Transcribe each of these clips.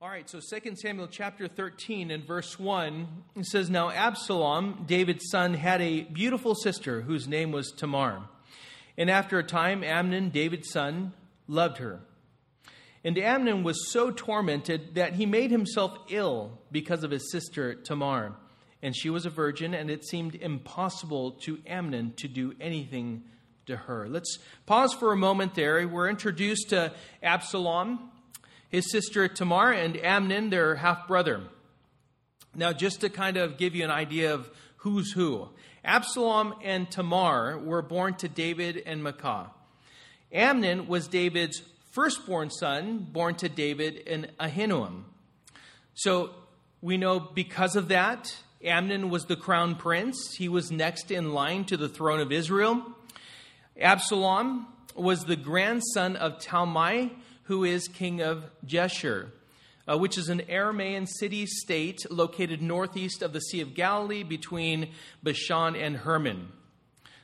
All right, so 2 Samuel chapter 13 and verse 1 it says, Now Absalom, David's son, had a beautiful sister whose name was Tamar. And after a time, Amnon, David's son, loved her. And Amnon was so tormented that he made himself ill because of his sister Tamar. And she was a virgin, and it seemed impossible to Amnon to do anything to her. Let's pause for a moment there. We're introduced to Absalom his sister Tamar, and Amnon, their half brother. Now, just to kind of give you an idea of who's who, Absalom and Tamar were born to David and Maacah. Amnon was David's firstborn son, born to David and Ahinoam. So we know because of that, Amnon was the crown prince. He was next in line to the throne of Israel. Absalom was the grandson of Talmai, who is king of Geshur, uh, which is an Aramaean city state located northeast of the Sea of Galilee between Bashan and Hermon.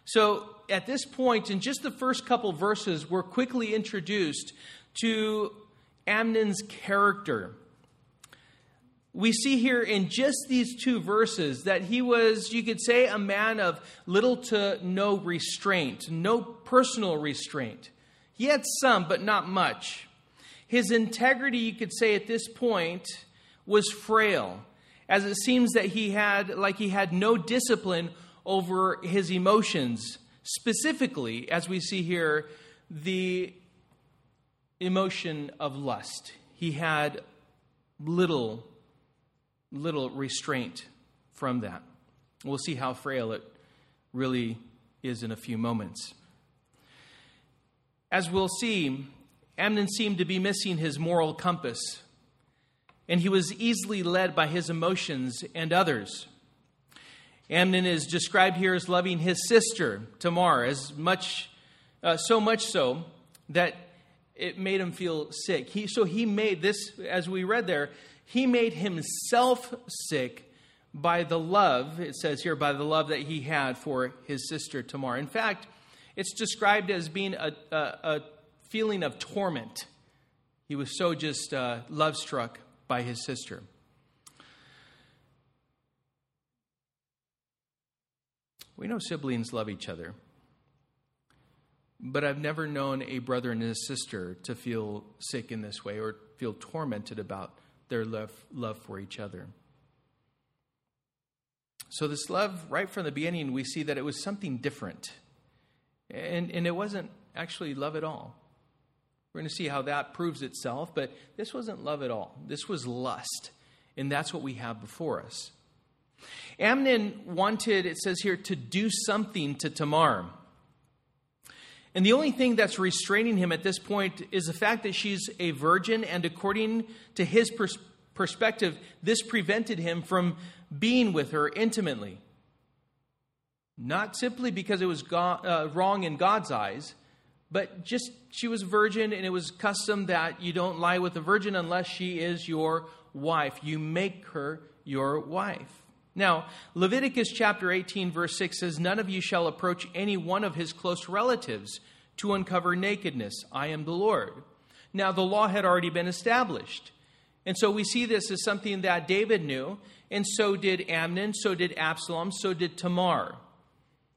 So at this point, in just the first couple verses, we're quickly introduced to Amnon's character. We see here in just these two verses that he was, you could say, a man of little to no restraint, no personal restraint. He had some, but not much. His integrity, you could say at this point, was frail, as it seems that he had, like he had no discipline over his emotions. Specifically, as we see here, the emotion of lust. He had little, little restraint from that. We'll see how frail it really is in a few moments. As we'll see, Amnon seemed to be missing his moral compass, and he was easily led by his emotions and others. Amnon is described here as loving his sister, Tamar, as much, uh, so much so that it made him feel sick. He, so he made this, as we read there, he made himself sick by the love, it says here, by the love that he had for his sister Tamar. In fact, it's described as being a, a, a feeling of torment. He was so just uh, love struck by his sister. We know siblings love each other, but I've never known a brother and a sister to feel sick in this way or feel tormented about their love, love for each other. So, this love, right from the beginning, we see that it was something different. And, and it wasn't actually love at all. We're going to see how that proves itself, but this wasn't love at all. This was lust, and that's what we have before us. Amnon wanted, it says here, to do something to Tamar. And the only thing that's restraining him at this point is the fact that she's a virgin, and according to his pers- perspective, this prevented him from being with her intimately. Not simply because it was uh, wrong in God's eyes, but just she was virgin, and it was custom that you don't lie with a virgin unless she is your wife. You make her your wife. Now, Leviticus chapter 18, verse 6 says, None of you shall approach any one of his close relatives to uncover nakedness. I am the Lord. Now, the law had already been established. And so we see this as something that David knew, and so did Amnon, so did Absalom, so did Tamar.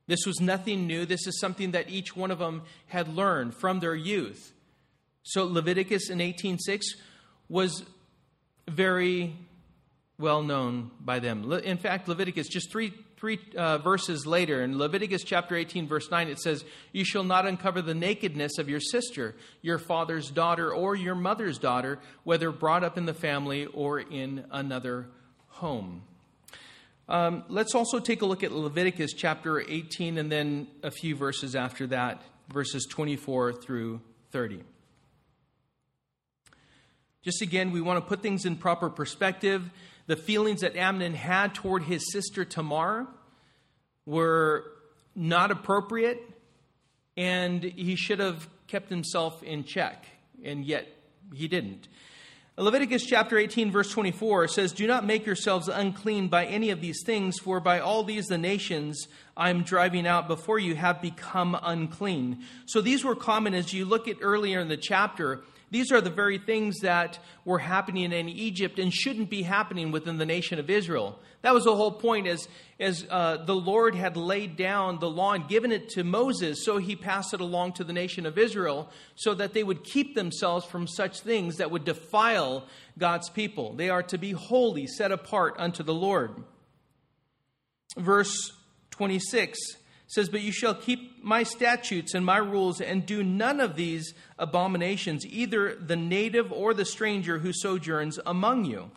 This was nothing new. This is something that each one of them had learned from their youth. So Leviticus in 18:6 was very well known by them. In fact, Leviticus just three three uh, verses later in Leviticus chapter 18 verse 9 it says, "You shall not uncover the nakedness of your sister, your father's daughter or your mother's daughter, whether brought up in the family or in another home." Um, let's also take a look at Leviticus chapter 18 and then a few verses after that, verses 24 through 30. Just again, we want to put things in proper perspective. The feelings that Amnon had toward his sister Tamar were not appropriate, and he should have kept himself in check, and yet he didn't. Leviticus chapter 18, verse 24 says, Do not make yourselves unclean by any of these things, for by all these the nations I am driving out before you have become unclean. So these were common as you look at earlier in the chapter. These are the very things that were happening in Egypt and shouldn't be happening within the nation of Israel. That was the whole point, as, as uh, the Lord had laid down the law and given it to Moses, so he passed it along to the nation of Israel so that they would keep themselves from such things that would defile God's people. They are to be holy, set apart unto the Lord. Verse 26 says, But you shall keep my statutes and my rules, and do none of these abominations, either the native or the stranger who sojourns among you.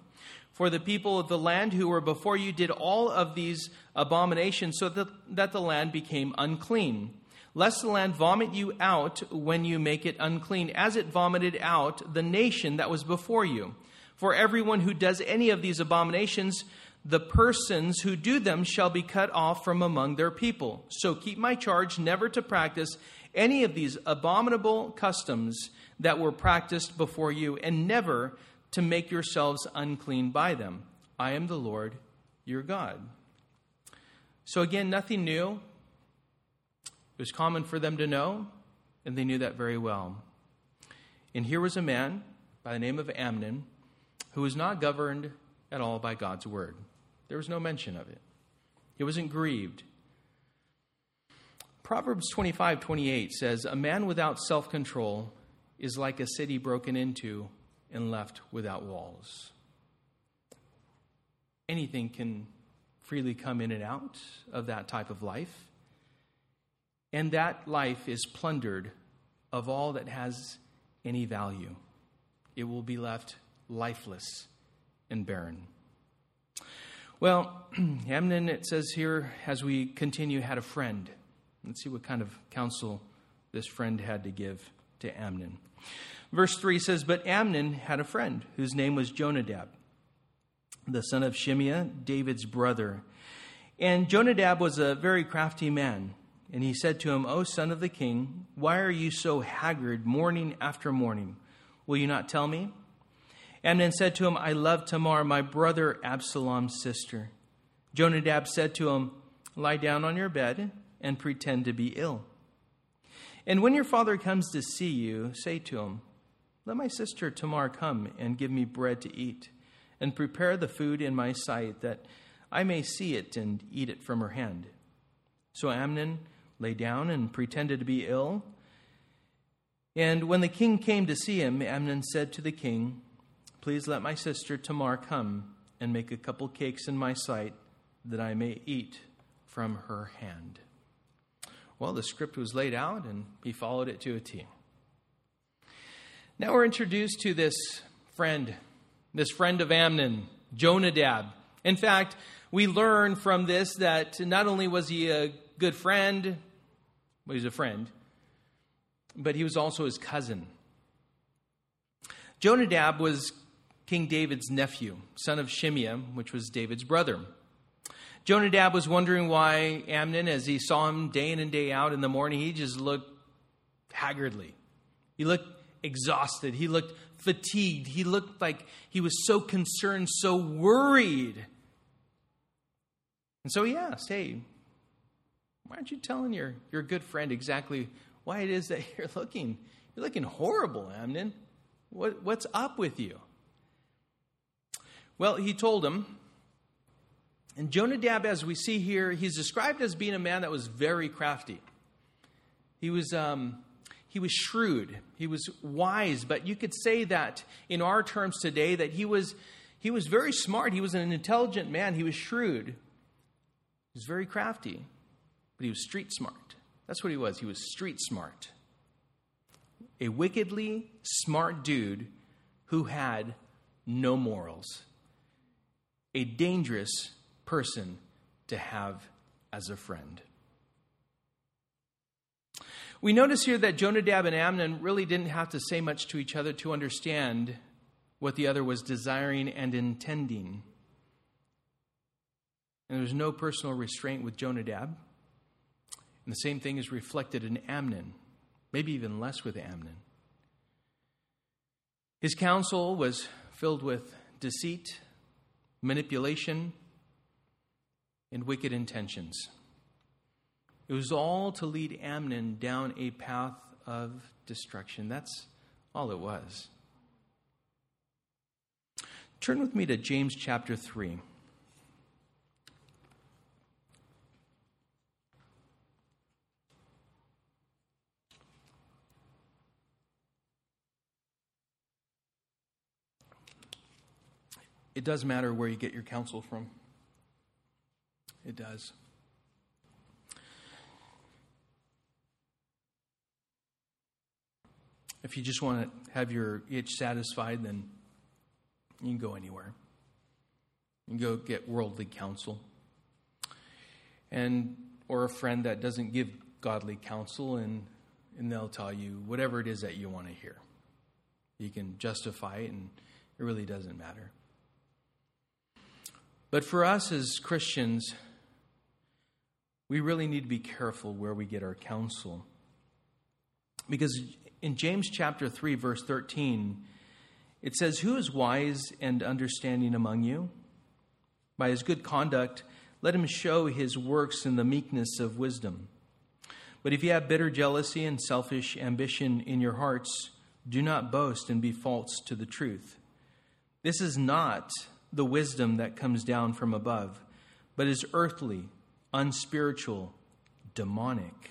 For the people of the land who were before you did all of these abominations, so that, that the land became unclean. Lest the land vomit you out when you make it unclean, as it vomited out the nation that was before you. For everyone who does any of these abominations the persons who do them shall be cut off from among their people. So keep my charge never to practice any of these abominable customs that were practiced before you, and never to make yourselves unclean by them. I am the Lord your God. So again, nothing new. It was common for them to know, and they knew that very well. And here was a man by the name of Amnon who was not governed at all by God's word. There was no mention of it. He wasn't grieved. Proverbs 25 28 says, A man without self control is like a city broken into and left without walls. Anything can freely come in and out of that type of life. And that life is plundered of all that has any value. It will be left lifeless and barren. Well, Amnon, it says here, as we continue, had a friend. Let's see what kind of counsel this friend had to give to Amnon. Verse 3 says, But Amnon had a friend whose name was Jonadab, the son of Shimeah, David's brother. And Jonadab was a very crafty man. And he said to him, O son of the king, why are you so haggard morning after morning? Will you not tell me? Amnon said to him, I love Tamar, my brother Absalom's sister. Jonadab said to him, Lie down on your bed and pretend to be ill. And when your father comes to see you, say to him, Let my sister Tamar come and give me bread to eat, and prepare the food in my sight, that I may see it and eat it from her hand. So Amnon lay down and pretended to be ill. And when the king came to see him, Amnon said to the king, Please let my sister Tamar come and make a couple cakes in my sight that I may eat from her hand. Well, the script was laid out and he followed it to a T. Now we're introduced to this friend, this friend of Amnon, Jonadab. In fact, we learn from this that not only was he a good friend, well, he's a friend, but he was also his cousin. Jonadab was King David's nephew, son of Shimeah, which was David's brother. Jonadab was wondering why Amnon, as he saw him day in and day out in the morning, he just looked haggardly. He looked exhausted. He looked fatigued. He looked like he was so concerned, so worried. And so he asked, Hey, why aren't you telling your, your good friend exactly why it is that you're looking? You're looking horrible, Amnon. What, what's up with you? Well, he told him. And Jonadab, as we see here, he's described as being a man that was very crafty. He was, um, he was shrewd. He was wise. But you could say that in our terms today, that he was, he was very smart. He was an intelligent man. He was shrewd. He was very crafty. But he was street smart. That's what he was. He was street smart. A wickedly smart dude who had no morals a dangerous person to have as a friend. We notice here that Jonadab and Amnon really didn't have to say much to each other to understand what the other was desiring and intending. And there was no personal restraint with Jonadab. And the same thing is reflected in Amnon, maybe even less with Amnon. His counsel was filled with deceit manipulation, and wicked intentions. It was all to lead Amnon down a path of destruction. That's all it was. Turn with me to James chapter 3. It does matter where you get your counsel from. It does. If you just want to have your itch satisfied, then you can go anywhere. You can go get worldly counsel. And or a friend that doesn't give godly counsel and and they'll tell you whatever it is that you want to hear. You can justify it and it really doesn't matter. But for us as Christians, we really need to be careful where we get our counsel. Because in James chapter 3 verse 13, it says, "Who is wise and understanding among you? By his good conduct, let him show his works in the meekness of wisdom. But if you have bitter jealousy and selfish ambition in your hearts, do not boast and be false to the truth. This is not the wisdom that comes down from above, but is earthly, unspiritual, demonic.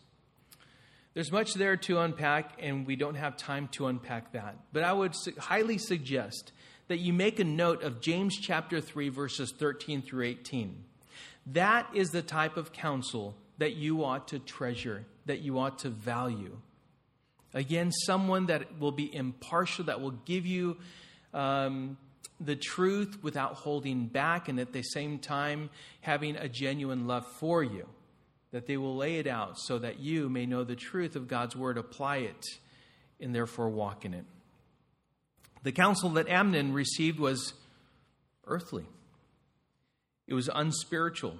There's much there to unpack, and we don't have time to unpack that. But I would highly suggest that you make a note of James chapter 3, verses 13 through 18. That is the type of counsel that you ought to treasure, that you ought to value. Again, someone that will be impartial, that will give you um, the truth without holding back, and at the same time having a genuine love for you. That they will lay it out so that you may know the truth of God's word, apply it, and therefore walk in it. The counsel that Amnon received was earthly, it was unspiritual,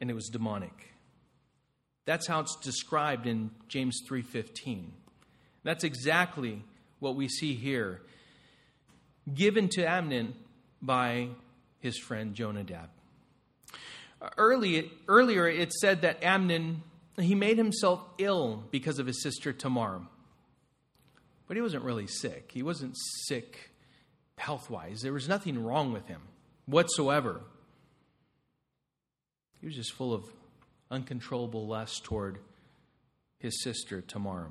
and it was demonic. That's how it's described in James 3:15. That's exactly what we see here given to Amnon by his friend Jonadab. Early, earlier, it said that Amnon he made himself ill because of his sister Tamar, but he wasn't really sick. He wasn't sick health wise. There was nothing wrong with him whatsoever. He was just full of uncontrollable lust toward his sister Tamar.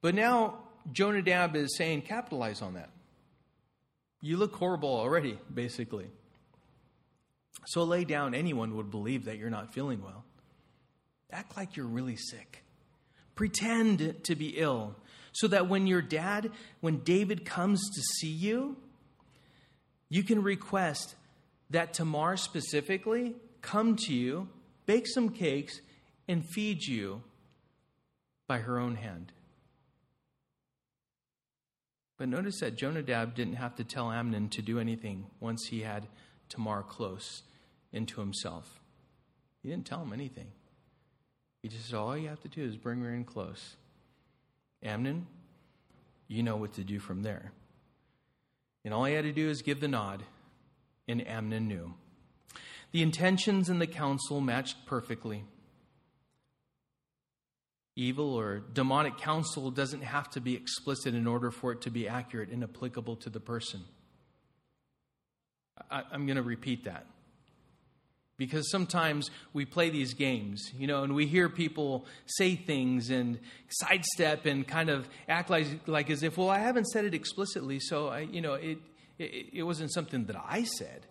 But now Jonadab is saying, capitalize on that. You look horrible already, basically. So lay down. Anyone would believe that you're not feeling well. Act like you're really sick. Pretend to be ill so that when your dad, when David comes to see you, you can request that Tamar specifically come to you, bake some cakes, and feed you by her own hand. But notice that Jonadab didn't have to tell Amnon to do anything once he had Tamar close into himself. He didn't tell him anything. He just said, All you have to do is bring her in close. Amnon, you know what to do from there. And all he had to do is give the nod, and Amnon knew. The intentions and the counsel matched perfectly evil or demonic counsel doesn't have to be explicit in order for it to be accurate and applicable to the person. I, am going to repeat that. Because sometimes we play these games, you know, and we hear people say things and sidestep and kind of act like, like as if, well, I haven't said it explicitly, so I, you know, it, it, it wasn't something that I said.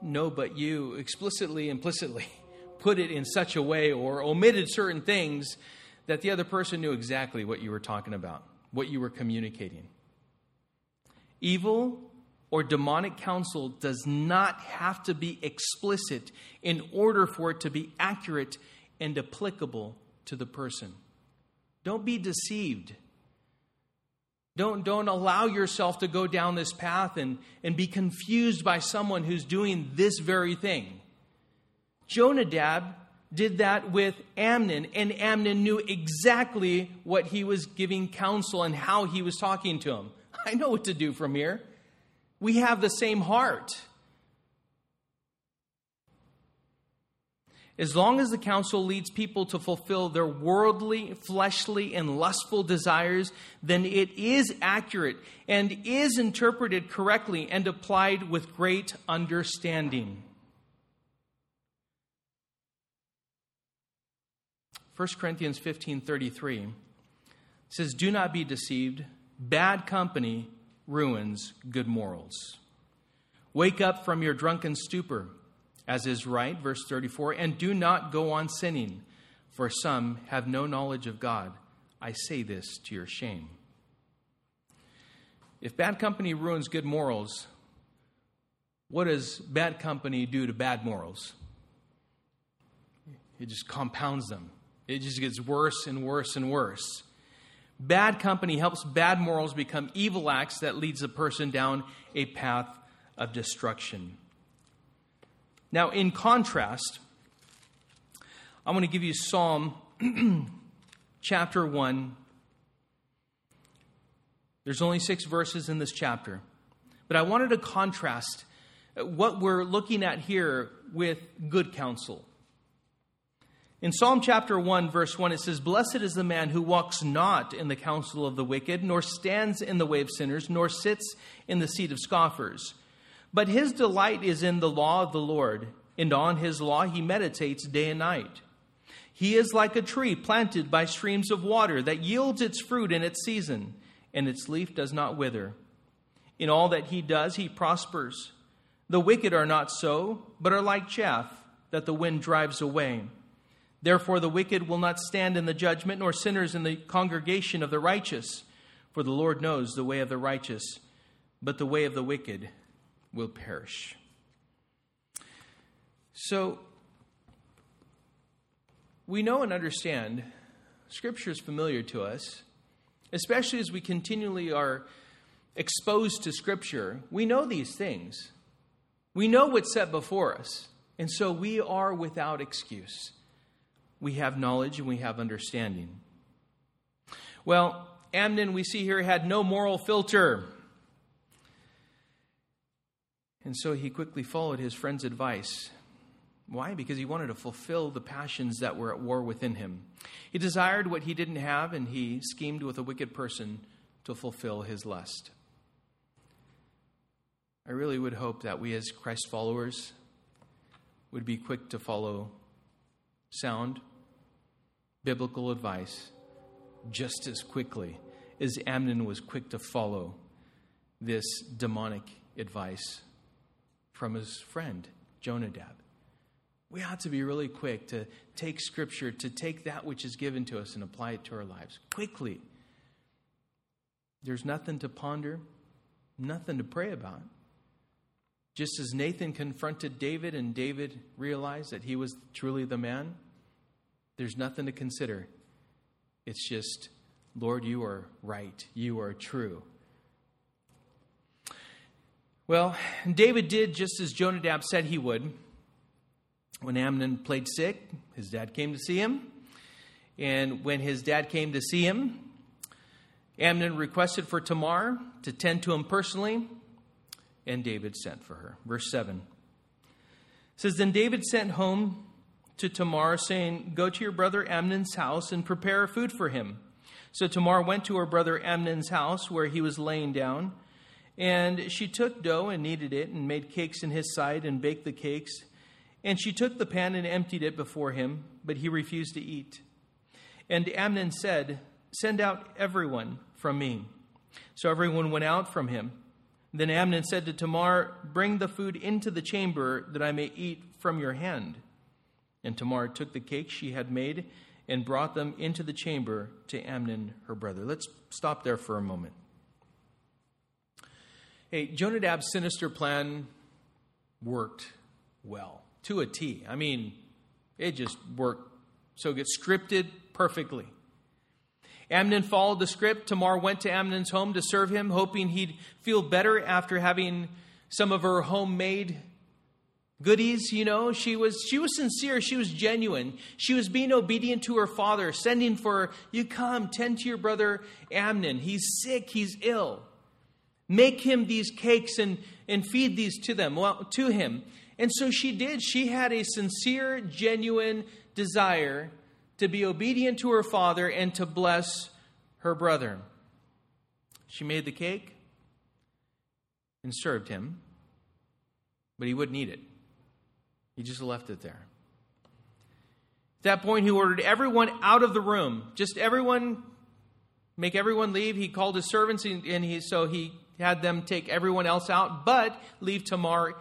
No, but you explicitly, implicitly put it in such a way or omitted certain things that the other person knew exactly what you were talking about, what you were communicating. Evil or demonic counsel does not have to be explicit in order for it to be accurate and applicable to the person. Don't be deceived. Don't, don't allow yourself to go down this path and, and be confused by someone who's doing this very thing. Jonadab did that with Amnon, and Amnon knew exactly what he was giving counsel and how he was talking to him. I know what to do from here. We have the same heart. As long as the counsel leads people to fulfill their worldly, fleshly, and lustful desires, then it is accurate and is interpreted correctly and applied with great understanding. 1 Corinthians 15:33 says, "Do not be deceived. Bad company ruins good morals. Wake up from your drunken stupor, as is right, verse 34, and do not go on sinning, for some have no knowledge of God. I say this to your shame." If bad company ruins good morals, what does bad company do to bad morals? It just compounds them. It just gets worse and worse and worse. Bad company helps bad morals become evil acts that leads a person down a path of destruction. Now, in contrast, I want to give you Psalm chapter 1. There's only six verses in this chapter, but I wanted to contrast what we're looking at here with good counsel. In Psalm chapter 1, verse 1, it says, Blessed is the man who walks not in the counsel of the wicked, nor stands in the way of sinners, nor sits in the seat of scoffers. But his delight is in the law of the Lord, and on his law he meditates day and night. He is like a tree planted by streams of water that yields its fruit in its season, and its leaf does not wither. In all that he does, he prospers. The wicked are not so, but are like chaff that the wind drives away. Therefore, the wicked will not stand in the judgment, nor sinners in the congregation of the righteous. For the Lord knows the way of the righteous, but the way of the wicked will perish. So, we know and understand Scripture is familiar to us, especially as we continually are exposed to Scripture. We know these things, we know what's set before us, and so we are without excuse we have knowledge and we have understanding. Well, Amnon, we see here, had no moral filter. And so he quickly followed his friend's advice. Why? Because he wanted to fulfill the passions that were at war within him. He desired what he didn't have, and he schemed with a wicked person to fulfill his lust. I really would hope that we, as Christ followers, would be quick to follow sound biblical advice just as quickly as Amnon was quick to follow this demonic advice from his friend Jonadab. We ought to be really quick to take Scripture, to take that which is given to us and apply it to our lives quickly. There's nothing to ponder, nothing to pray about. Just as Nathan confronted David and David realized that he was truly the man, there's nothing to consider. It's just, Lord, you are right. You are true. Well, David did just as Jonadab said he would. When Amnon played sick, his dad came to see him. And when his dad came to see him, Amnon requested for Tamar to tend to him personally, and David sent for her. Verse 7 says Then David sent home to Tamar, saying, Go to your brother Amnon's house and prepare food for him. So Tamar went to her brother Amnon's house where he was laying down. And she took dough and kneaded it and made cakes in his sight and baked the cakes. And she took the pan and emptied it before him, but he refused to eat. And Amnon said, Send out everyone from me. So everyone went out from him. Then Amnon said to Tamar, Bring the food into the chamber that I may eat from your hand. And Tamar took the cakes she had made and brought them into the chamber to Amnon, her brother. Let's stop there for a moment. Hey, Jonadab's sinister plan worked well to a T. I mean, it just worked so good, scripted perfectly. Amnon followed the script. Tamar went to Amnon's home to serve him, hoping he'd feel better after having some of her homemade goodies you know. She was she was sincere. She was genuine. She was being obedient to her father sending for you come tend to your brother amnon. He's sick. He's ill. Make him these cakes and and feed these to them well to him. And so she did. She had a sincere genuine desire to be obedient to her father and to bless her brother she made the cake and served him but he wouldn't eat it he just left it there. At that point, he ordered everyone out of the room. Just everyone, make everyone leave. He called his servants, and he, so he had them take everyone else out, but leave Tamar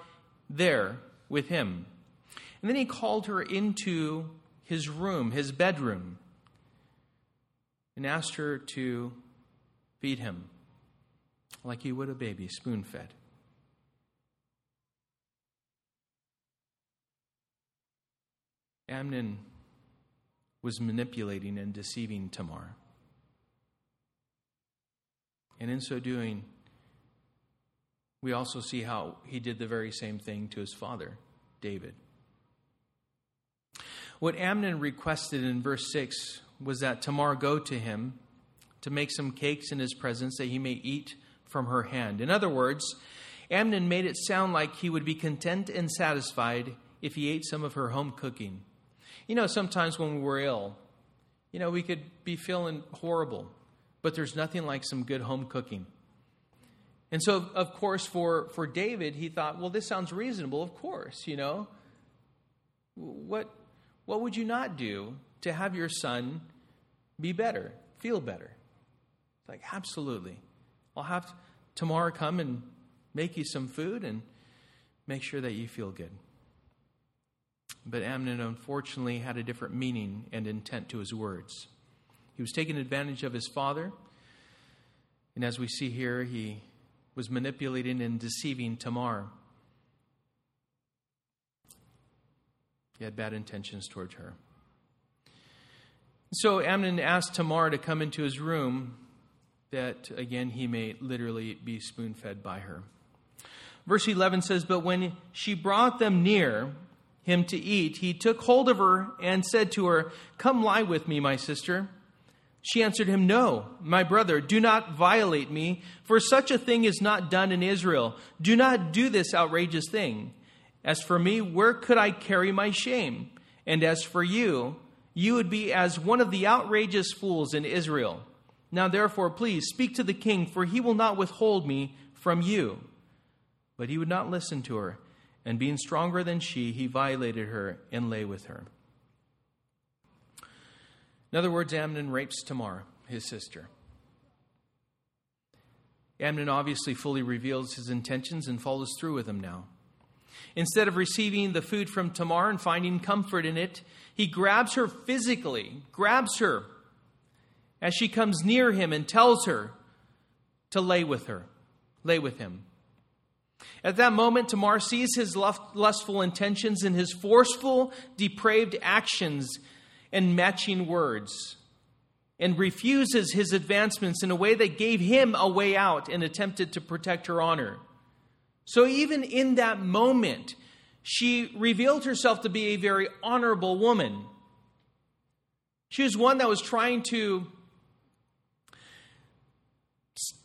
there with him. And then he called her into his room, his bedroom, and asked her to feed him like he would a baby, spoon fed. Amnon was manipulating and deceiving Tamar. And in so doing, we also see how he did the very same thing to his father, David. What Amnon requested in verse 6 was that Tamar go to him to make some cakes in his presence that he may eat from her hand. In other words, Amnon made it sound like he would be content and satisfied if he ate some of her home cooking. You know, sometimes when we're ill, you know, we could be feeling horrible, but there's nothing like some good home cooking. And so, of course, for, for David, he thought, well, this sounds reasonable, of course, you know. What, what would you not do to have your son be better, feel better? It's like, absolutely. I'll have Tamar come and make you some food and make sure that you feel good. But Amnon unfortunately had a different meaning and intent to his words. He was taking advantage of his father, and as we see here, he was manipulating and deceiving Tamar. He had bad intentions towards her. So Amnon asked Tamar to come into his room that, again, he may literally be spoon fed by her. Verse 11 says, But when she brought them near, him to eat, he took hold of her and said to her, Come lie with me, my sister. She answered him, No, my brother, do not violate me, for such a thing is not done in Israel. Do not do this outrageous thing. As for me, where could I carry my shame? And as for you, you would be as one of the outrageous fools in Israel. Now, therefore, please speak to the king, for he will not withhold me from you. But he would not listen to her and being stronger than she, he violated her and lay with her. In other words, Amnon rapes Tamar, his sister. Amnon obviously fully reveals his intentions and follows through with them now. Instead of receiving the food from Tamar and finding comfort in it, he grabs her physically, grabs her as she comes near him and tells her to lay with her, lay with him. At that moment, Tamar sees his lustful intentions in his forceful, depraved actions and matching words, and refuses his advancements in a way that gave him a way out and attempted to protect her honor. So, even in that moment, she revealed herself to be a very honorable woman. She was one that was trying to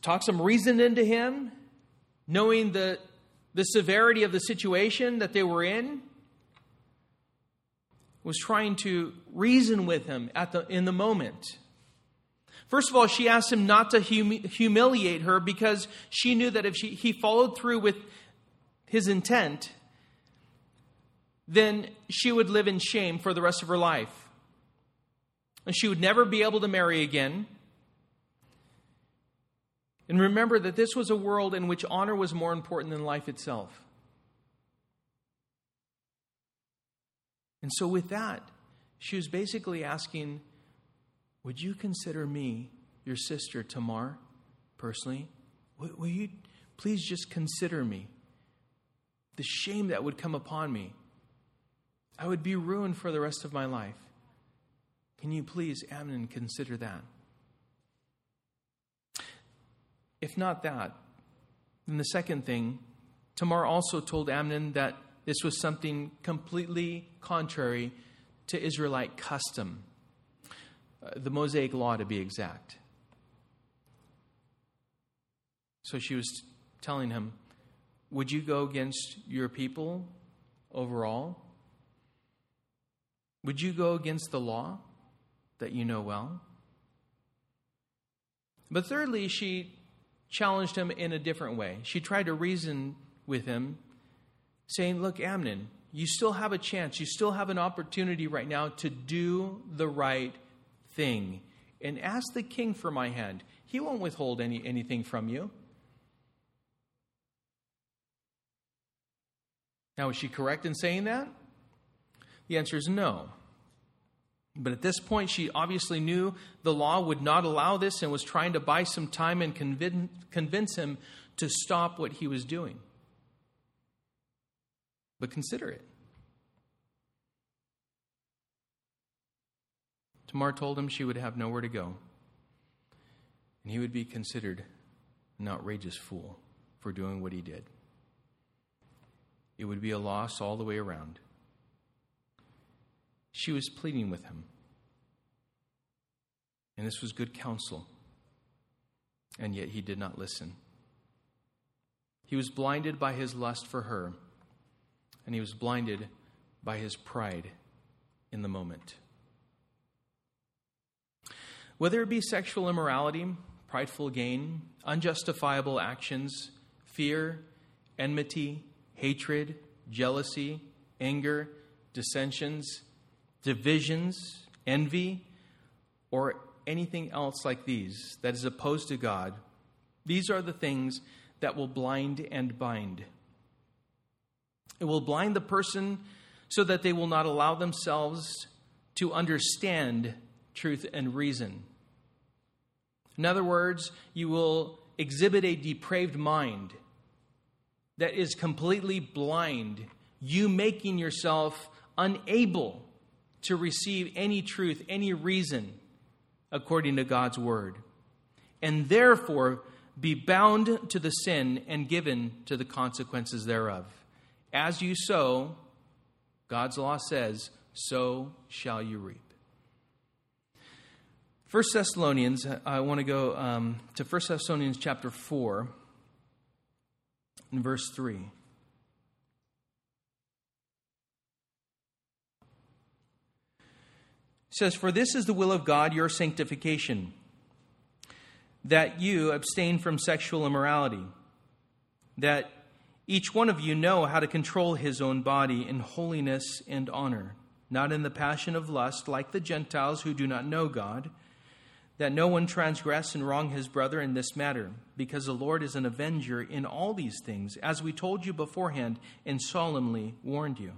talk some reason into him, knowing the the severity of the situation that they were in, was trying to reason with him at the, in the moment. First of all, she asked him not to humi- humiliate her because she knew that if she, he followed through with his intent, then she would live in shame for the rest of her life. And she would never be able to marry again. And remember that this was a world in which honor was more important than life itself. And so, with that, she was basically asking, Would you consider me your sister, Tamar, personally? Will, you please just consider me? The shame that would come upon me. I would be ruined for the rest of my life. Can you please, Amnon, consider that? if not that, then the second thing, Tamar also told Amnon that this was something completely contrary to Israelite custom, uh, the Mosaic law to be exact. So she was telling him, Would you go against your people overall? Would you go against the law that you know well? But thirdly, she challenged him in a different way. She tried to reason with him, saying, Look, Amnon, you still have a chance. You still have an opportunity right now to do the right thing. And ask the king for my hand. He won't withhold any, anything from you. Now, is she correct in saying that? The answer is no. But at this point, she obviously knew the law would not allow this and was trying to buy some time and convince him to stop what he was doing. But consider it. Tamar told him she would have nowhere to go, and he would be considered an outrageous fool for doing what he did. It would be a loss all the way around. She was pleading with him. And this was good counsel. And yet he did not listen. He was blinded by his lust for her, and he was blinded by his pride in the moment. Whether it be sexual immorality, prideful gain, unjustifiable actions, fear, enmity, hatred, jealousy, anger, dissensions, divisions, envy, or anything else like these that is opposed to God, these are the things that will blind and bind. It will blind the person so that they will not allow themselves to understand truth and reason. In other words, you will exhibit a depraved mind that is completely blind, you making yourself unable to receive any truth, any reason according to God's word, and therefore be bound to the sin and given to the consequences thereof. As you sow, God's law says, so shall you reap. First Thessalonians, I want to go um, to First Thessalonians chapter 4 and verse 3. says, For this is the will of God, your sanctification, that you abstain from sexual immorality, that each one of you know how to control his own body in holiness and honor, not in the passion of lust like the Gentiles who do not know God, that no one transgress and wrong his brother in this matter, because the Lord is an avenger in all these things, as we told you beforehand and solemnly warned you.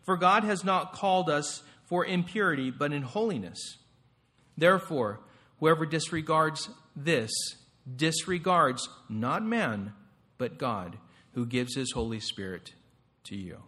For God has not called us for impurity, but in holiness. Therefore, whoever disregards this disregards not man, but God, who gives his Holy Spirit to you.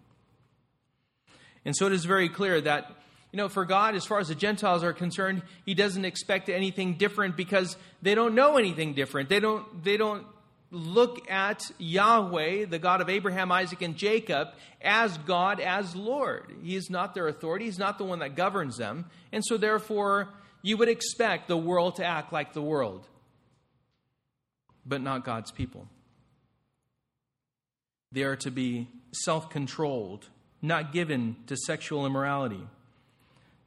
And so it is very clear that, you know, for God, as far as the Gentiles are concerned, he doesn't expect anything different because they don't know anything different. They don't, they don't look at Yahweh, the God of Abraham, Isaac, and Jacob, as God, as Lord. He is not their authority, He's not the one that governs them. And so, therefore, you would expect the world to act like the world, but not God's people. They are to be self controlled, not given to sexual immorality,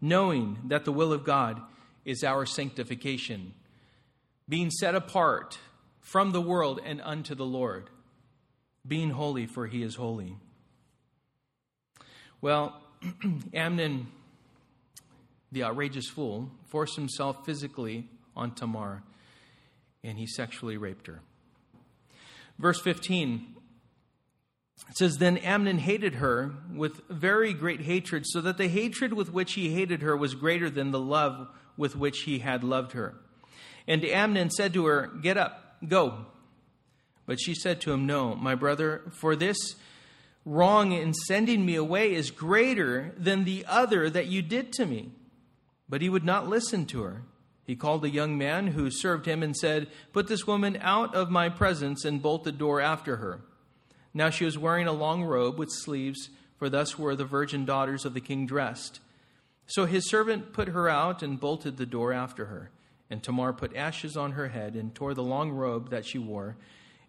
knowing that the will of God is our sanctification, being set apart from the world and unto the Lord, being holy, for he is holy. Well, Amnon, the outrageous fool, forced himself physically on Tamar, and he sexually raped her. Verse 15 it says, Then Amnon hated her with very great hatred, so that the hatred with which he hated her was greater than the love with which he had loved her. And Amnon said to her, Get up Go. But she said to him, No, my brother, for this wrong in sending me away is greater than the other that you did to me. But he would not listen to her. He called a young man who served him and said, Put this woman out of my presence, and bolt the door after her. Now she was wearing a long robe with sleeves, for thus were the virgin daughters of the king dressed. So his servant put her out and bolted the door after her. And Tamar put ashes on her head and tore the long robe that she wore.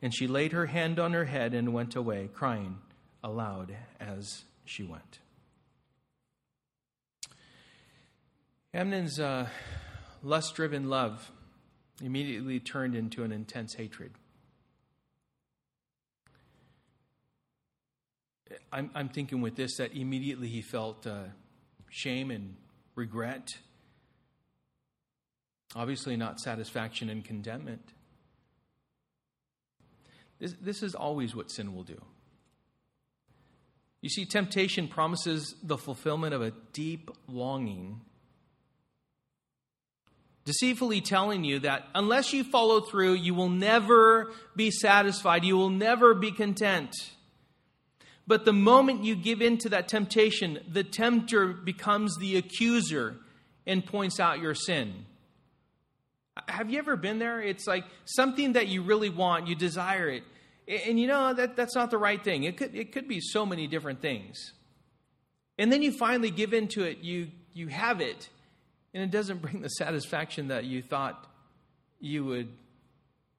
And she laid her hand on her head and went away, crying aloud as she went. Amnon's uh, lust driven love immediately turned into an intense hatred. I'm, I'm thinking with this that immediately he felt uh, shame and regret. Obviously, not satisfaction and contentment. This, this is always what sin will do. You see, temptation promises the fulfillment of a deep longing deceitfully telling you that unless you follow through, you will never be satisfied, you will never be content. But the moment you give in to that temptation, the tempter becomes the accuser and points out your sin. Have you ever been there? It's like something that you really want, you desire it. And you know that that's not the right thing. It could it could be so many different things. And then you finally give in to it, you you have it, and it doesn't bring the satisfaction that you thought you would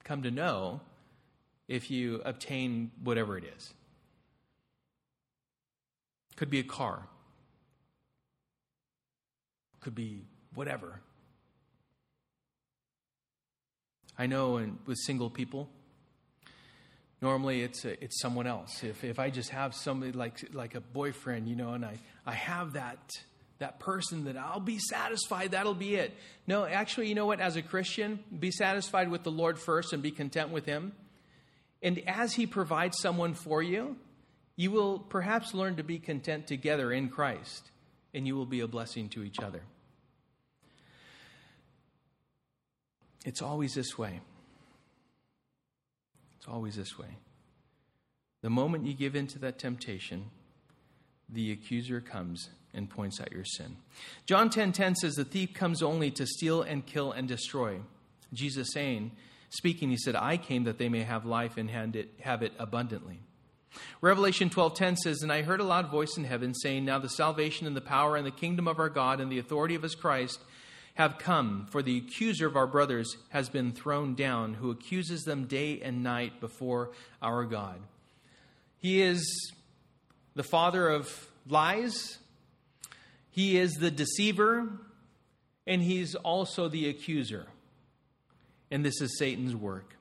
come to know if you obtain whatever it is. Could be a car. Could be whatever. I know and with single people, normally it's a, it's someone else. If if I just have somebody like like a boyfriend, you know, and I I have that that person that I'll be satisfied, that'll be it. No, actually, you know what? As a Christian, be satisfied with the Lord first and be content with Him. And as He provides someone for you, you will perhaps learn to be content together in Christ, and you will be a blessing to each other. It's always this way. It's always this way. The moment you give in to that temptation, the accuser comes and points out your sin. John 10:10 10, 10 says the thief comes only to steal and kill and destroy. Jesus saying, speaking, he said, "I came that they may have life and have it abundantly." Revelation 12:10 says, "And I heard a loud voice in heaven saying, Now the salvation and the power and the kingdom of our God and the authority of his Christ have come, for the accuser of our brothers has been thrown down, who accuses them day and night before our God." He is the father of lies, he is the deceiver, and he's also the accuser. And this is Satan's work.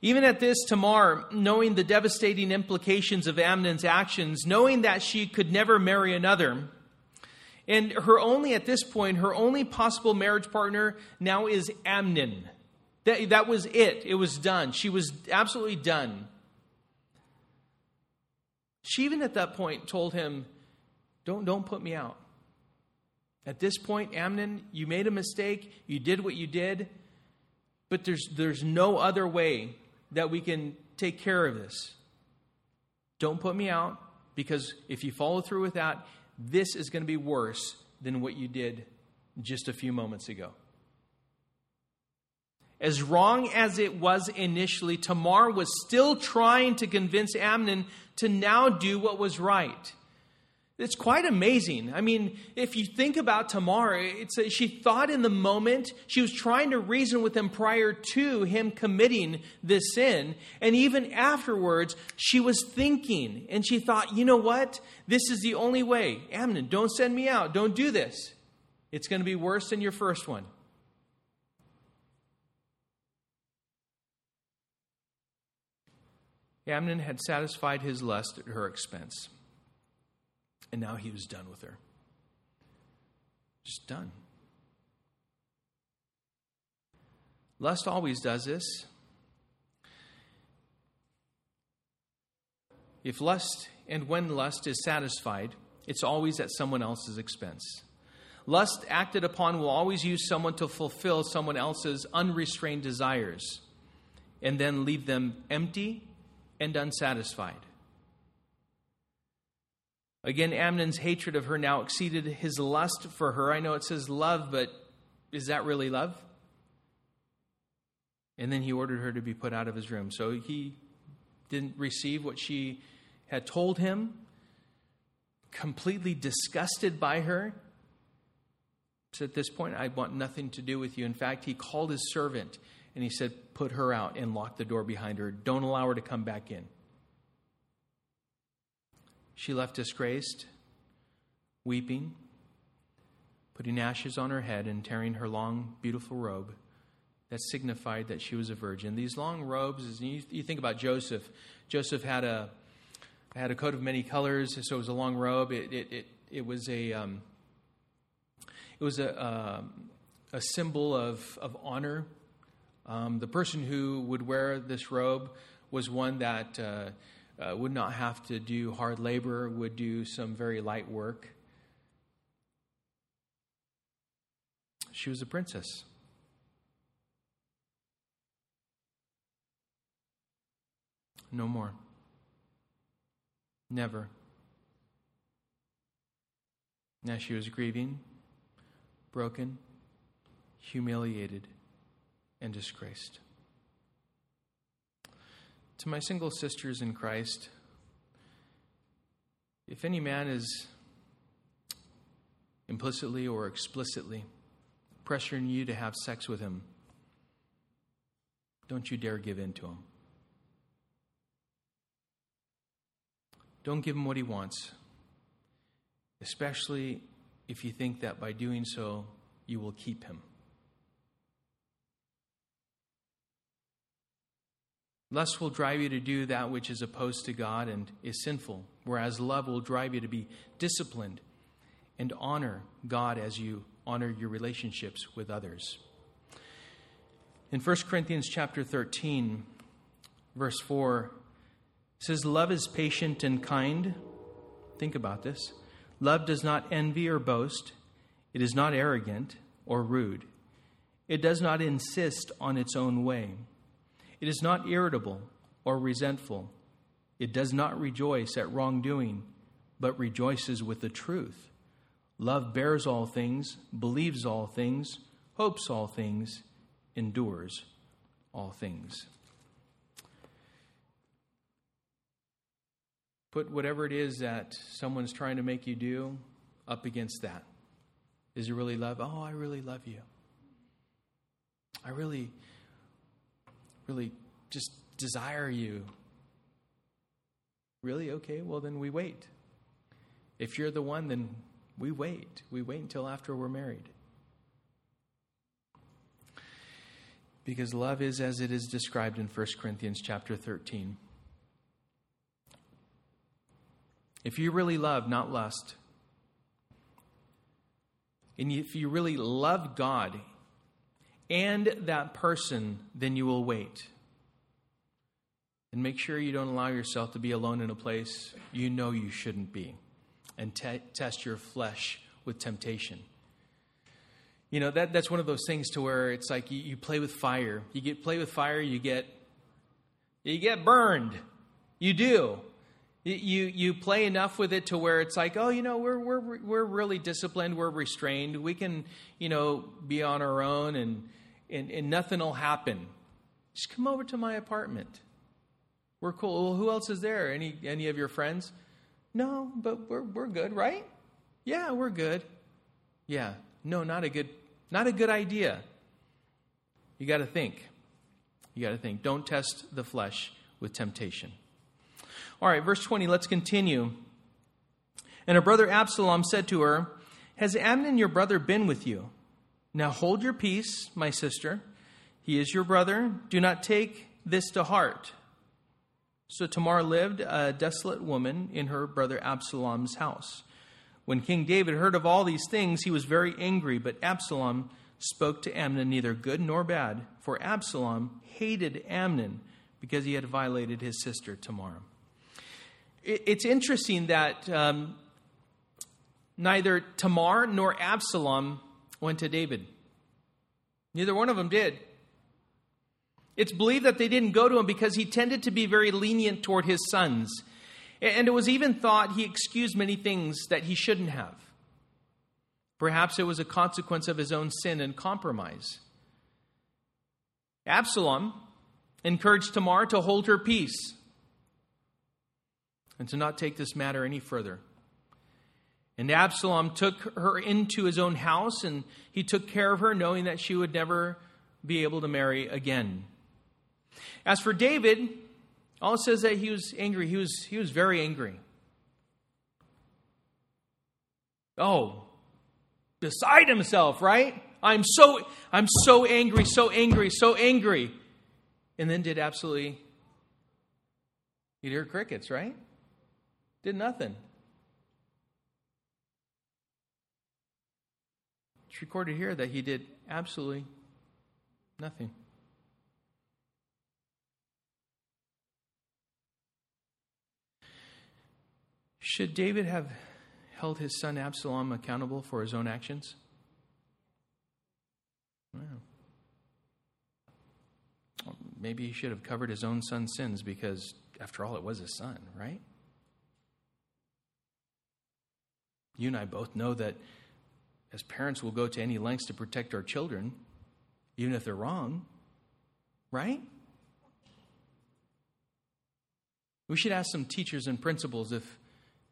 Even at this, Tamar, knowing the devastating implications of Amnon's actions, knowing that she could never marry another, and her only, at this point, her only possible marriage partner now is Amnon. That, that was it. It was done. She was absolutely done. She even at that point told him, don't, don't put me out. At this point, Amnon, you made a mistake. You did what you did. But there's, there's no other way that we can take care of this. Don't put me out because if you follow through with that, this is going to be worse than what you did just a few moments ago. As wrong as it was initially, Tamar was still trying to convince Amnon to now do what was right. It's quite amazing. I mean, if you think about Tamar, it's a, she thought in the moment, she was trying to reason with him prior to him committing this sin. And even afterwards, she was thinking and she thought, you know what? This is the only way. Amnon, don't send me out. Don't do this. It's going to be worse than your first one. Amnon had satisfied his lust at her expense. And now he was done with her. Just done. Lust always does this. If lust and when lust is satisfied, it's always at someone else's expense. Lust acted upon will always use someone to fulfill someone else's unrestrained desires and then leave them empty and unsatisfied. Again, Amnon's hatred of her now exceeded his lust for her. I know it says love, but is that really love? And then he ordered her to be put out of his room. So he didn't receive what she had told him, completely disgusted by her. So at this point, I want nothing to do with you. In fact, he called his servant and he said, Put her out and lock the door behind her. Don't allow her to come back in. She left disgraced, weeping, putting ashes on her head, and tearing her long, beautiful robe that signified that she was a virgin. These long robes, you, you think about Joseph. Joseph had a had a coat of many colors, so it was a long robe. It it it, it was a um, it was a uh, a symbol of of honor. Um, the person who would wear this robe was one that uh, uh, would not have to do hard labor, would do some very light work. She was a princess. No more. Never. Now she was grieving, broken, humiliated, and disgraced. To my single sisters in Christ, if any man is implicitly or explicitly pressuring you to have sex with him, don't you dare give in to him. Don't give him what he wants, especially if you think that by doing so, you will keep him. Lust will drive you to do that which is opposed to God and is sinful, whereas love will drive you to be disciplined and honor God as you honor your relationships with others. In 1 Corinthians chapter 13, verse 4, it says, Love is patient and kind. Think about this. Love does not envy or boast. It is not arrogant or rude. It does not insist on its own way. It is not irritable or resentful. It does not rejoice at wrongdoing, but rejoices with the truth. Love bears all things, believes all things, hopes all things, endures all things. Put whatever it is that someone's trying to make you do up against that. Is it really love? Oh, I really love you. I really, really just desire you. Really? Okay, well, then we wait. If you're the one, then we wait. We wait until after we're married. Because love is as it is described in 1 Corinthians chapter 13. If you really love, not lust, and if you really love God and that person, then you will wait. And make sure you don't allow yourself to be alone in a place you know you shouldn't be. And te- test your flesh with temptation. You know, that, that's one of those things to where it's like you, you play with fire. You get play with fire, you get you get burned. You do. You, you play enough with it to where it's like, oh, you know, we're, we're, we're really disciplined, we're restrained, we can, you know, be on our own and, and, and nothing will happen. Just come over to my apartment. We're cool. Well, who else is there? Any, any of your friends? No, but we're, we're good, right? Yeah, we're good. Yeah, no, not a good, not a good idea. You got to think. You got to think. Don't test the flesh with temptation. All right, verse 20, let's continue. And her brother Absalom said to her, Has Amnon your brother been with you? Now hold your peace, my sister. He is your brother. Do not take this to heart. So Tamar lived a desolate woman in her brother Absalom's house. When King David heard of all these things, he was very angry, but Absalom spoke to Amnon neither good nor bad, for Absalom hated Amnon because he had violated his sister Tamar it's interesting that um, neither Tamar nor Absalom went to David. Neither one of them did. It's believed that they didn't go to him because he tended to be very lenient toward his sons. And it was even thought he excused many things that he shouldn't have. Perhaps it was a consequence of his own sin and compromise. Absalom encouraged Tamar to hold her peace and to not take this matter any further. And Absalom took her into his own house and he took care of her, knowing that she would never be able to marry again. As for David, all it says that he was angry. He was, he was very angry. Oh, beside himself, right? I'm so I'm so angry, so angry, so angry. And then did absolutely he'd hear crickets, right? Did nothing. It's recorded here that he did absolutely nothing. Should David have held his son Absalom accountable for his own actions? Well, maybe he should have covered his own son's sins because, after all, it was his son, right? You and I both know that as parents, we'll go to any lengths to protect our children, even if they're wrong, right? We should ask some teachers and principals if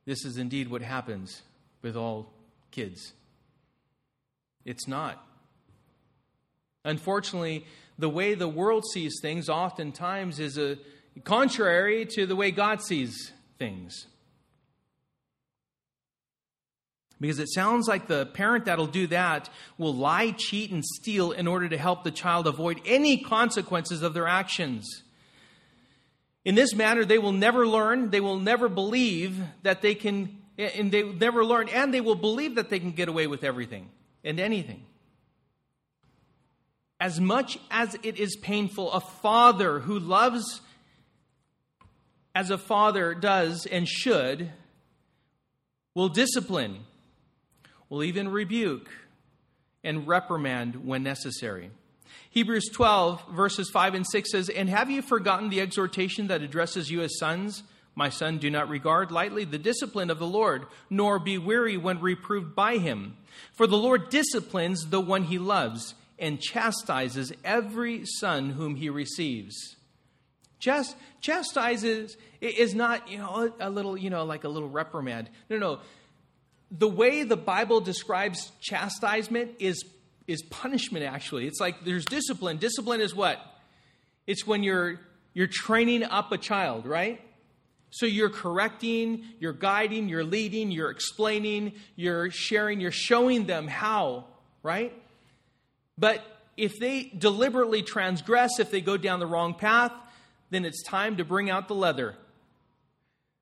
this is indeed what happens with all kids. It's not. Unfortunately, the way the world sees things oftentimes is a contrary to the way God sees things. Because it sounds like the parent that'll do that will lie, cheat, and steal in order to help the child avoid any consequences of their actions. In this manner, they will never learn, they will never believe that they can, and they will never learn, and they will believe that they can get away with everything and anything. As much as it is painful, a father who loves as a father does and should will discipline, will even rebuke, and reprimand when necessary. Hebrews 12, verses 5 and 6 says, And have you forgotten the exhortation that addresses you as sons? My son, do not regard lightly the discipline of the Lord, nor be weary when reproved by him. For the Lord disciplines the one he loves, and chastises every son whom he receives. Just chastises is not, you know, a little, you know, like a little reprimand. No, no. The way the Bible describes chastisement is is punishment actually. It's like there's discipline. Discipline is what? It's when you're you're training up a child, right? So you're correcting, you're guiding, you're leading, you're explaining, you're sharing, you're showing them how, right? But if they deliberately transgress, if they go down the wrong path, then it's time to bring out the leather.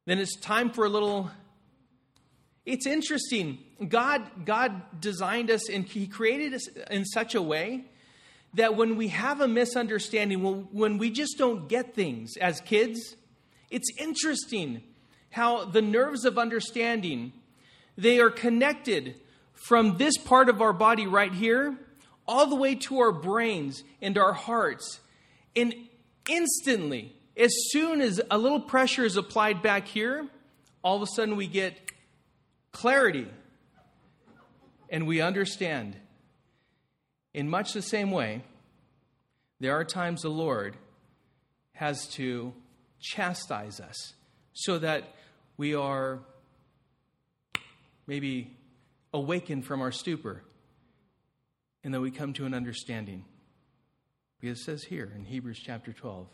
Then it's time for a little it's interesting. God, God designed us and He created us in such a way that when we have a misunderstanding, when we just don't get things as kids, it's interesting how the nerves of understanding they are connected from this part of our body right here all the way to our brains and our hearts. And instantly, as soon as a little pressure is applied back here, all of a sudden we get clarity, and we understand. In much the same way, there are times the Lord has to chastise us so that we are maybe awakened from our stupor and that we come to an understanding. Because it says here in Hebrews chapter 12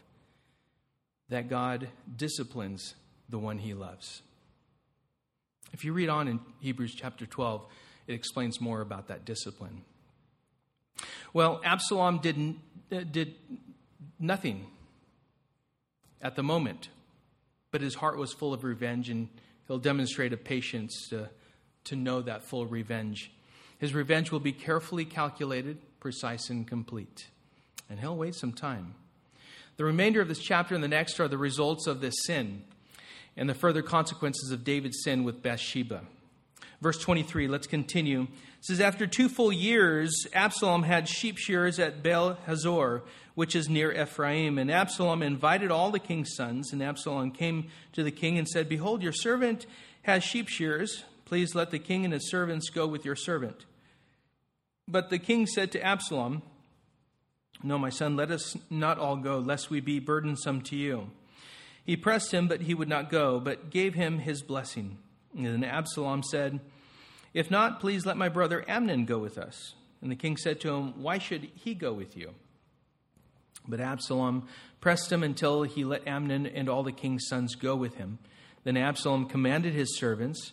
that God disciplines the one he loves. If you read on in Hebrews chapter 12, it explains more about that discipline. Well, Absalom did, uh, did nothing at the moment, but his heart was full of revenge, and he'll demonstrate a patience to, to know that full revenge. His revenge will be carefully calculated, precise, and complete, and he'll wait some time. The remainder of this chapter and the next are the results of this sin and the further consequences of David's sin with Bathsheba. Verse 23, let's continue. It says, After two full years, Absalom had sheep shearers at Baal Hazor, which is near Ephraim. And Absalom invited all the king's sons. And Absalom came to the king and said, Behold, your servant has sheep shearers. Please let the king and his servants go with your servant. But the king said to Absalom, No, my son, let us not all go, lest we be burdensome to you. He pressed him, but he would not go, but gave him his blessing. And then Absalom said, If not, please let my brother Amnon go with us. And the king said to him, Why should he go with you? But Absalom pressed him until he let Amnon and all the king's sons go with him. Then Absalom commanded his servants,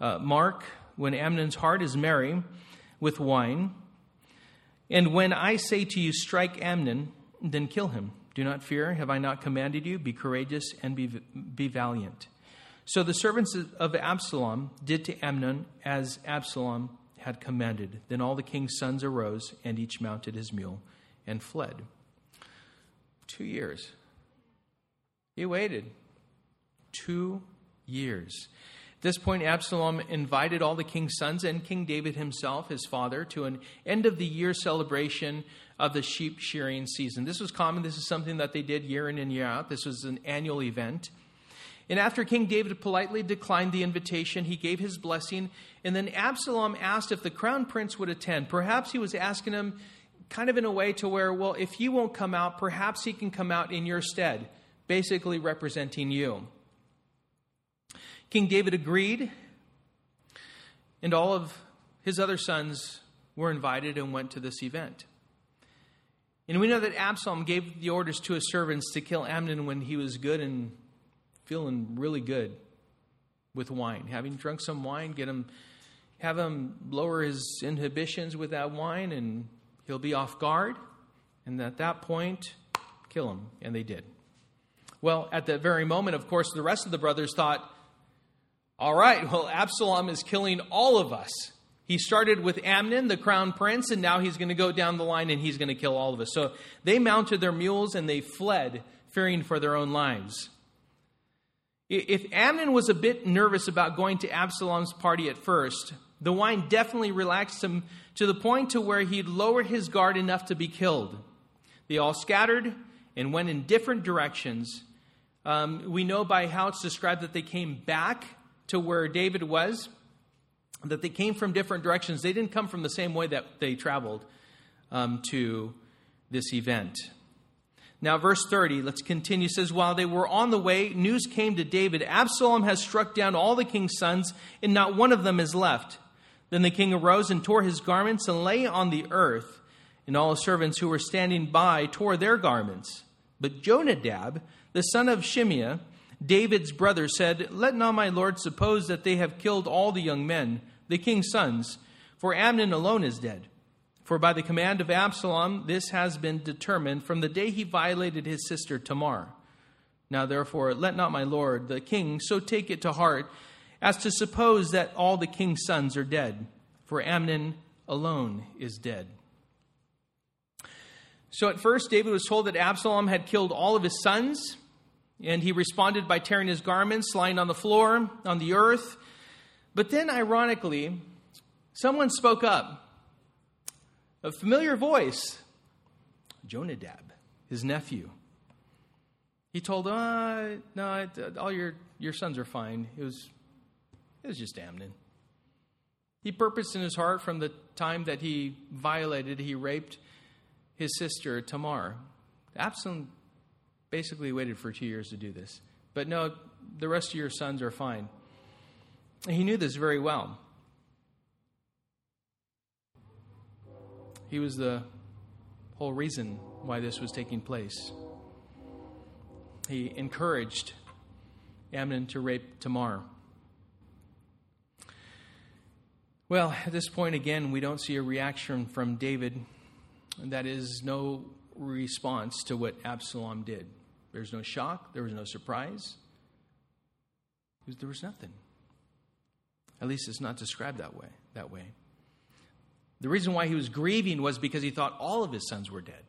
uh, Mark, when Amnon's heart is merry with wine, and when I say to you, Strike Amnon, then kill him. Do not fear. Have I not commanded you? Be courageous and be, be valiant. So the servants of Absalom did to Amnon as Absalom had commanded. Then all the king's sons arose, and each mounted his mule and fled. Two years. He waited. Two years. At this point, Absalom invited all the king's sons and King David himself, his father, to an end of the year celebration of the sheep shearing season. This was common. This is something that they did year in and year out. This was an annual event. And after King David politely declined the invitation, he gave his blessing. And then Absalom asked if the crown prince would attend. Perhaps he was asking him kind of in a way to where, well, if he won't come out, perhaps he can come out in your stead, basically representing you. King David agreed, and all of his other sons were invited and went to this event. And we know that Absalom gave the orders to his servants to kill Amnon when he was good and feeling really good with wine. Having drunk some wine, get him, have him lower his inhibitions with that wine, and he'll be off guard. And at that point, kill him. And they did. Well, at that very moment, of course, the rest of the brothers thought, all right, well, Absalom is killing all of us. He started with Amnon, the crown prince, and now he's going to go down the line and he's going to kill all of us. So they mounted their mules and they fled, fearing for their own lives. If Amnon was a bit nervous about going to Absalom's party at first, the wine definitely relaxed him to the point to where he'd lower his guard enough to be killed. They all scattered and went in different directions. Um, we know by how it's described that they came back to where David was, that they came from different directions. They didn't come from the same way that they traveled um, to this event. Now, verse 30, let's continue. says, While they were on the way, news came to David Absalom has struck down all the king's sons, and not one of them is left. Then the king arose and tore his garments and lay on the earth, and all the servants who were standing by tore their garments. But Jonadab, the son of Shimeah, David's brother said, Let not my lord suppose that they have killed all the young men, the king's sons, for Amnon alone is dead. For by the command of Absalom, this has been determined from the day he violated his sister Tamar. Now, therefore, let not my lord, the king, so take it to heart as to suppose that all the king's sons are dead, for Amnon alone is dead. So at first, David was told that Absalom had killed all of his sons and he responded by tearing his garments, lying on the floor, on the earth. But then, ironically, someone spoke up. A familiar voice Jonadab, his nephew. He told, uh, No, all your, your sons are fine. It was, it was just Amnon. He purposed in his heart from the time that he violated, he raped his sister Tamar. Absalom basically waited for two years to do this. But no, the rest of your sons are fine. he knew this very well. He was the whole reason why this was taking place. He encouraged Amnon to rape Tamar. Well, at this point, again, we don't see a reaction from David. That is no response to what Absalom did. There's no shock, there was no surprise. There was nothing. At least it's not described that way. That way. The reason why he was grieving was because he thought all of his sons were dead.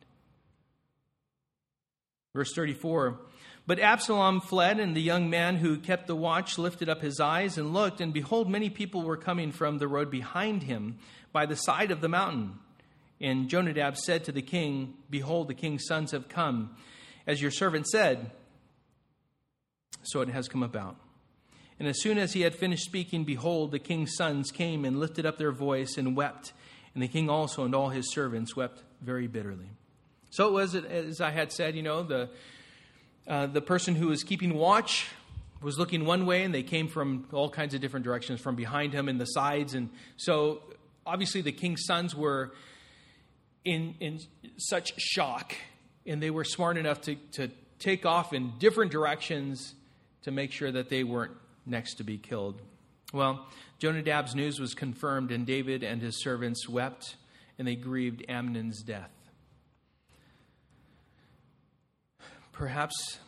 Verse 34 But Absalom fled, and the young man who kept the watch lifted up his eyes and looked, and behold, many people were coming from the road behind him by the side of the mountain. And Jonadab said to the king, Behold, the king's sons have come as your servant said. So it has come about. And as soon as he had finished speaking, behold, the king's sons came and lifted up their voice and wept And the king also and all his servants wept very bitterly. So it was, as I had said, you know, the, uh, the person who was keeping watch was looking one way, and they came from all kinds of different directions, from behind him and the sides. And so obviously the king's sons were in, in such shock, and they were smart enough to, to take off in different directions to make sure that they weren't next to be killed. Well, Jonadab's news was confirmed, and David and his servants wept, and they grieved Amnon's death. Perhaps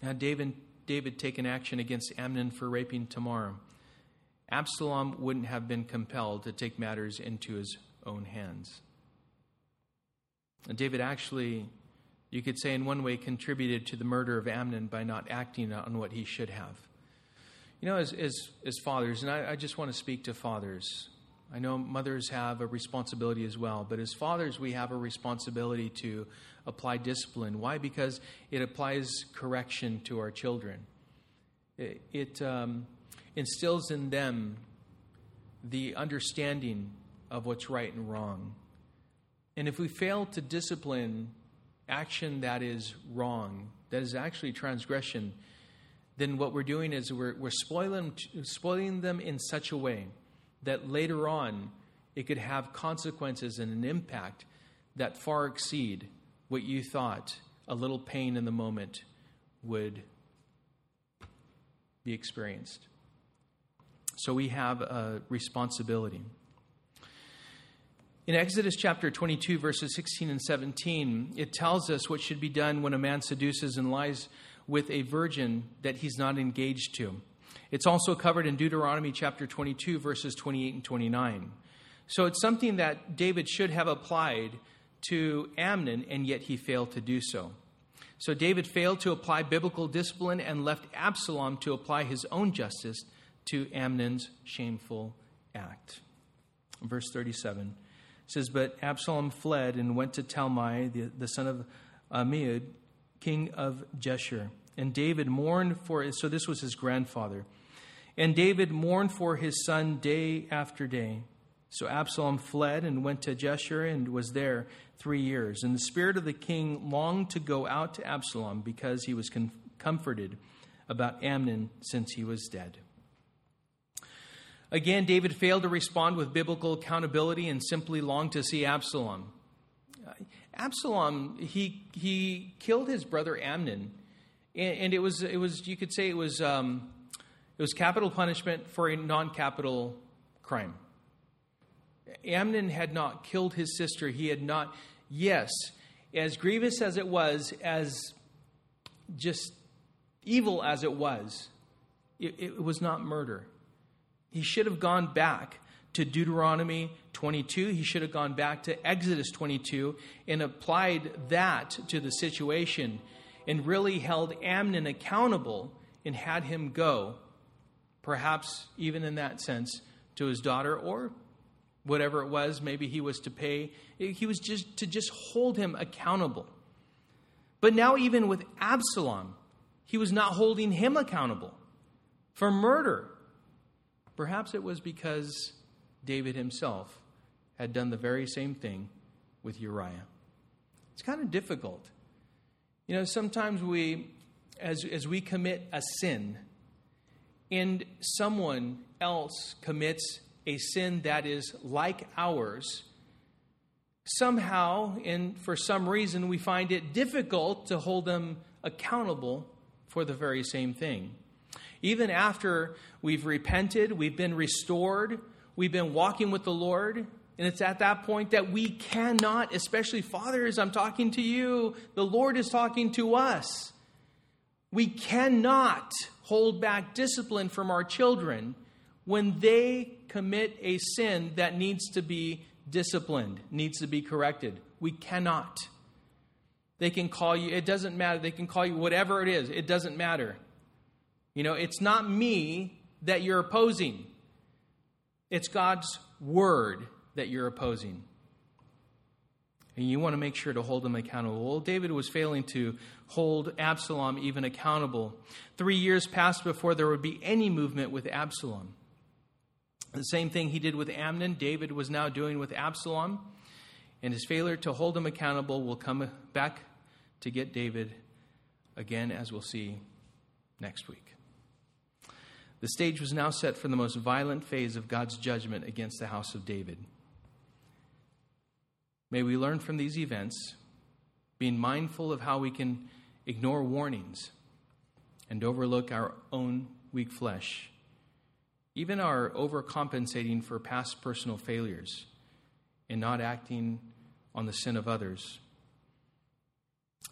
had David, David taken action against Amnon for raping Tamar, Absalom wouldn't have been compelled to take matters into his own hands. And David actually, you could say in one way, contributed to the murder of Amnon by not acting on what he should have. You know, as, as, as fathers, and I, I just want to speak to fathers. I know mothers have a responsibility as well, but as fathers, we have a responsibility to apply discipline. Why? Because it applies correction to our children. It, it um, instills in them the understanding of what's right and wrong. And if we fail to discipline action that is wrong, that is actually transgression, then what we're doing is we're, we're spoiling, spoiling them in such a way that later on it could have consequences and an impact that far exceed what you thought a little pain in the moment would be experienced. So we have a responsibility. In Exodus chapter 22, verses 16 and 17, it tells us what should be done when a man seduces and lies with a virgin that he's not engaged to. It's also covered in Deuteronomy chapter 22, verses 28 and 29. So it's something that David should have applied to Amnon, and yet he failed to do so. So David failed to apply biblical discipline and left Absalom to apply his own justice to Amnon's shameful act. Verse 37 says, But Absalom fled and went to Talmai, the, the son of uh, Ammihud, king of Geshur. And David mourned for, so this was his grandfather. And David mourned for his son day after day. So Absalom fled and went to Geshur and was there three years. And the spirit of the king longed to go out to Absalom because he was com- comforted about Amnon since he was dead. Again, David failed to respond with biblical accountability and simply longed to see Absalom. Absalom, he, he killed his brother Amnon, and, it, was, it was, you could say it was, um, it was capital punishment for a non capital crime. Amnon had not killed his sister. He had not, yes, as grievous as it was, as just evil as it was, it, it was not murder. He should have gone back to Deuteronomy 22. He should have gone back to Exodus 22 and applied that to the situation and really held Amnon accountable and had him go, perhaps even in that sense, to his daughter or whatever it was, maybe he was to pay. He was just to just hold him accountable. But now, even with Absalom, he was not holding him accountable for murder. Perhaps it was because David himself had done the very same thing with Uriah. It's kind of difficult. You know, sometimes we, as, as we commit a sin, and someone else commits a sin that is like ours, somehow, and for some reason, we find it difficult to hold them accountable for the very same thing. Even after we've repented, we've been restored, we've been walking with the Lord, and it's at that point that we cannot, especially fathers, I'm talking to you, the Lord is talking to us. We cannot hold back discipline from our children when they commit a sin that needs to be disciplined, needs to be corrected. We cannot. They can call you, it doesn't matter. They can call you whatever it is, it doesn't matter. You know, it's not me that you're opposing, it's God's word that you're opposing. And you want to make sure to hold them accountable. Well, David was failing to hold Absalom even accountable. Three years passed before there would be any movement with Absalom. The same thing he did with Amnon, David was now doing with Absalom. And his failure to hold him accountable will come back to get David again, as we'll see next week. The stage was now set for the most violent phase of God's judgment against the house of David. May we learn from these events, being mindful of how we can ignore warnings and overlook our own weak flesh, even our overcompensating for past personal failures and not acting on the sin of others,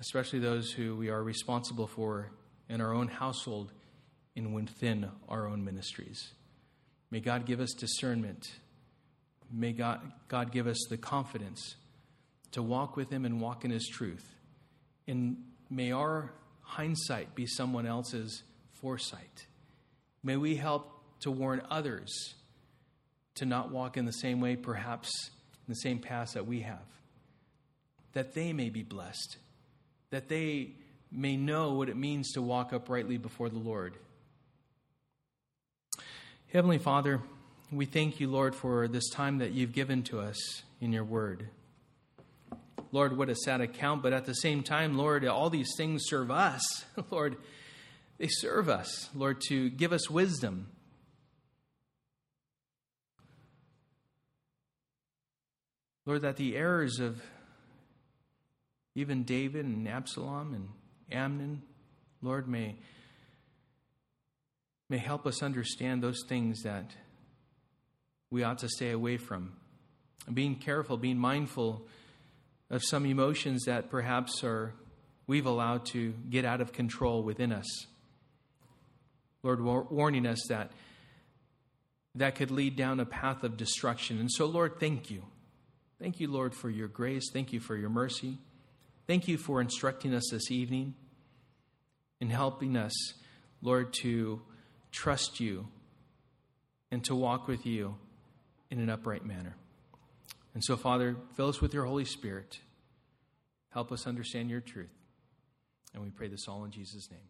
especially those who we are responsible for in our own household and within our own ministries. May God give us discernment. May God, God give us the confidence to walk with Him and walk in His truth. And may our hindsight be someone else's foresight. May we help to warn others to not walk in the same way, perhaps in the same path that we have, that they may be blessed, that they may know what it means to walk uprightly before the Lord. Heavenly Father, we thank you, Lord, for this time that you've given to us in your word. Lord, what a sad account, but at the same time, Lord, all these things serve us. Lord, they serve us, Lord, to give us wisdom. Lord, that the errors of even David and Absalom and Amnon, Lord, may, may help us understand those things that we ought to stay away from. Being careful, being mindful of some emotions that perhaps are we've allowed to get out of control within us. Lord, warning us that that could lead down a path of destruction. And so, Lord, thank you. Thank you, Lord, for your grace. Thank you for your mercy. Thank you for instructing us this evening and helping us, Lord, to trust you and to walk with you in an upright manner. And so, Father, fill us with your Holy Spirit. Help us understand your truth. And we pray this all in Jesus' name.